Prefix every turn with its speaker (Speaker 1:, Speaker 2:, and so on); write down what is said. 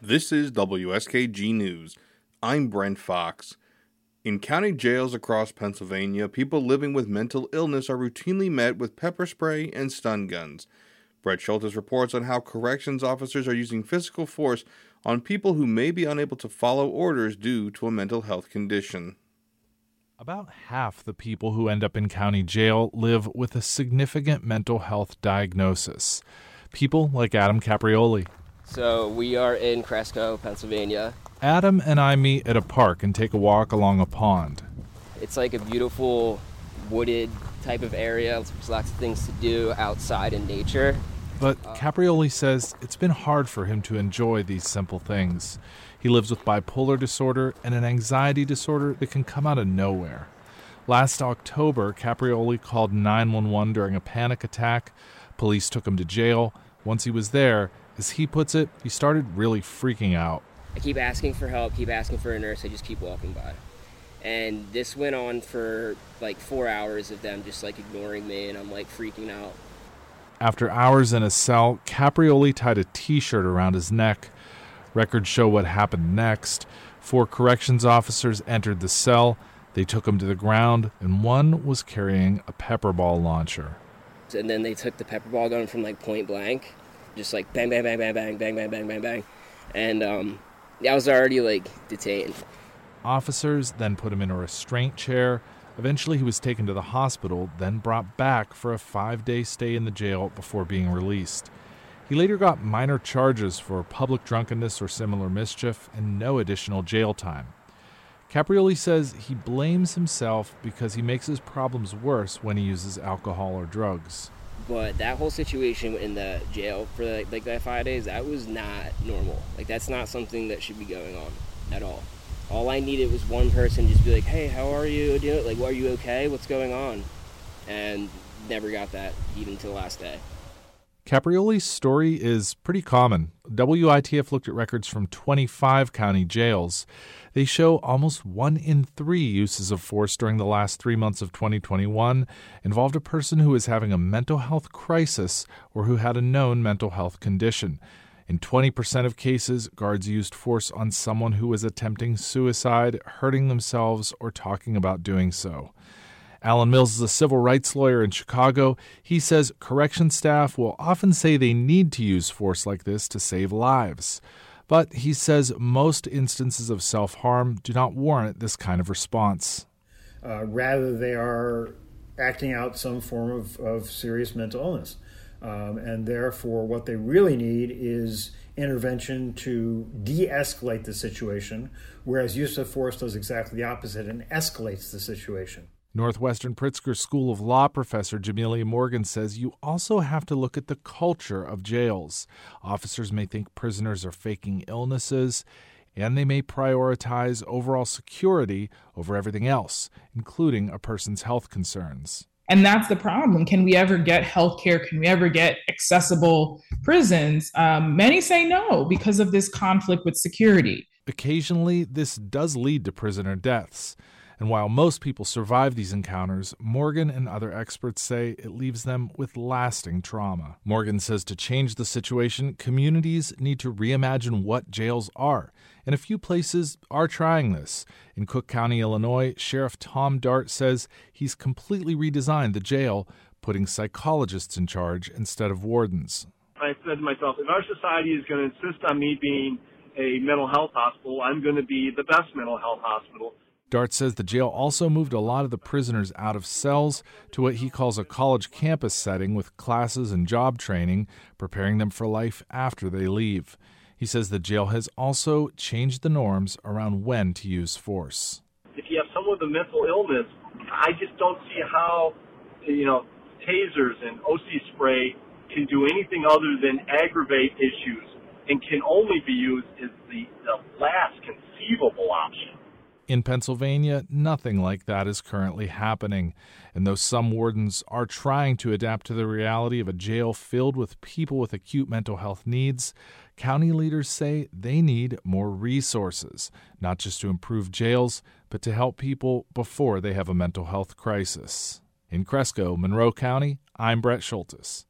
Speaker 1: This is WSKG News. I'm Brent Fox. In county jails across Pennsylvania, people living with mental illness are routinely met with pepper spray and stun guns. Brett Sholtis reports on how corrections officers are using physical force on people who may be unable to follow orders due to a mental health condition.
Speaker 2: About half the people who end up in county jail live with a significant mental health diagnosis. People like Adam Caprioli.
Speaker 3: So we are in Cresco, Pennsylvania.
Speaker 2: Adam and I meet at a park and take a walk along a pond.
Speaker 3: It's like a beautiful wooded type of area. There's lots of things to do outside in nature.
Speaker 2: But uh, Caprioli says it's been hard for him to enjoy these simple things. He lives with bipolar disorder and an anxiety disorder that can come out of nowhere. Last October, Caprioli called 911 during a panic attack. Police took him to jail. Once he was there, as he puts it, he started really freaking out.
Speaker 3: I keep asking for help, keep asking for a nurse, I just keep walking by. And this went on for like four hours of them just like ignoring me, and I'm like freaking out.
Speaker 2: After hours in a cell, Caprioli tied a t shirt around his neck. Records show what happened next. Four corrections officers entered the cell. They took him to the ground, and one was carrying a pepper ball launcher.
Speaker 3: And then they took the pepper ball gun from like point blank just like bang, bang, bang, bang, bang, bang, bang, bang, bang, bang. And um, I was already like detained.
Speaker 2: Officers then put him in a restraint chair. Eventually, he was taken to the hospital, then brought back for a five day stay in the jail before being released. He later got minor charges for public drunkenness or similar mischief and no additional jail time. Caprioli says he blames himself because he makes his problems worse when he uses alcohol or drugs.
Speaker 3: But that whole situation in the jail for like, like that five days, that was not normal. Like that's not something that should be going on at all. All I needed was one person just be like, "Hey, how are you doing? Like, are you okay? What's going on?" And never got that even to the last day.
Speaker 2: Caprioli's story is pretty common. WITF looked at records from 25 county jails. They show almost one in three uses of force during the last three months of 2021 involved a person who was having a mental health crisis or who had a known mental health condition. In 20% of cases, guards used force on someone who was attempting suicide, hurting themselves, or talking about doing so. Alan Mills is a civil rights lawyer in Chicago. He says correction staff will often say they need to use force like this to save lives. But he says most instances of self harm do not warrant this kind of response.
Speaker 4: Uh, rather, they are acting out some form of, of serious mental illness. Um, and therefore, what they really need is intervention to de escalate the situation, whereas use of force does exactly the opposite and escalates the situation.
Speaker 2: Northwestern Pritzker School of Law professor Jamelia Morgan says you also have to look at the culture of jails. Officers may think prisoners are faking illnesses, and they may prioritize overall security over everything else, including a person's health concerns.
Speaker 5: And that's the problem. Can we ever get health care? Can we ever get accessible prisons? Um, many say no because of this conflict with security.
Speaker 2: Occasionally, this does lead to prisoner deaths. And while most people survive these encounters, Morgan and other experts say it leaves them with lasting trauma. Morgan says to change the situation, communities need to reimagine what jails are. And a few places are trying this. In Cook County, Illinois, Sheriff Tom Dart says he's completely redesigned the jail, putting psychologists in charge instead of wardens.
Speaker 6: I said to myself, if our society is going to insist on me being a mental health hospital, I'm going to be the best mental health hospital.
Speaker 2: Dart says the jail also moved a lot of the prisoners out of cells to what he calls a college campus setting with classes and job training, preparing them for life after they leave. He says the jail has also changed the norms around when to use force.
Speaker 6: If you have someone with a mental illness, I just don't see how, you know, tasers and OC spray can do anything other than aggravate issues and can only be used as the, the last conceivable option.
Speaker 2: In Pennsylvania, nothing like that is currently happening, and though some wardens are trying to adapt to the reality of a jail filled with people with acute mental health needs, county leaders say they need more resources, not just to improve jails, but to help people before they have a mental health crisis. In Cresco, Monroe County, I'm Brett Sholtis.